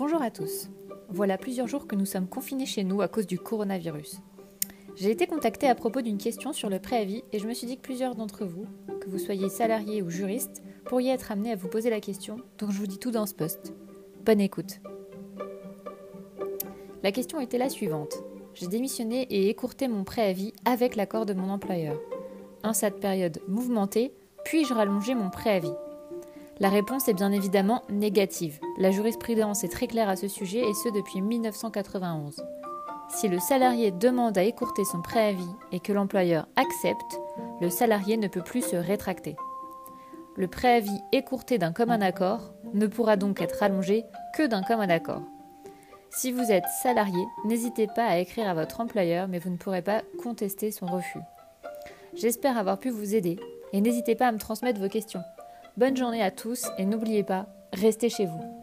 Bonjour à tous. Voilà plusieurs jours que nous sommes confinés chez nous à cause du coronavirus. J'ai été contactée à propos d'une question sur le préavis et je me suis dit que plusieurs d'entre vous, que vous soyez salariés ou juristes, pourriez être amenés à vous poser la question, donc je vous dis tout dans ce poste. Bonne écoute. La question était la suivante. J'ai démissionné et écourté mon préavis avec l'accord de mon employeur. En cette période mouvementée, puis-je rallonger mon préavis La réponse est bien évidemment négative. La jurisprudence est très claire à ce sujet et ce depuis 1991. Si le salarié demande à écourter son préavis et que l'employeur accepte, le salarié ne peut plus se rétracter. Le préavis écourté d'un commun accord ne pourra donc être allongé que d'un commun accord. Si vous êtes salarié, n'hésitez pas à écrire à votre employeur, mais vous ne pourrez pas contester son refus. J'espère avoir pu vous aider et n'hésitez pas à me transmettre vos questions. Bonne journée à tous et n'oubliez pas, restez chez vous.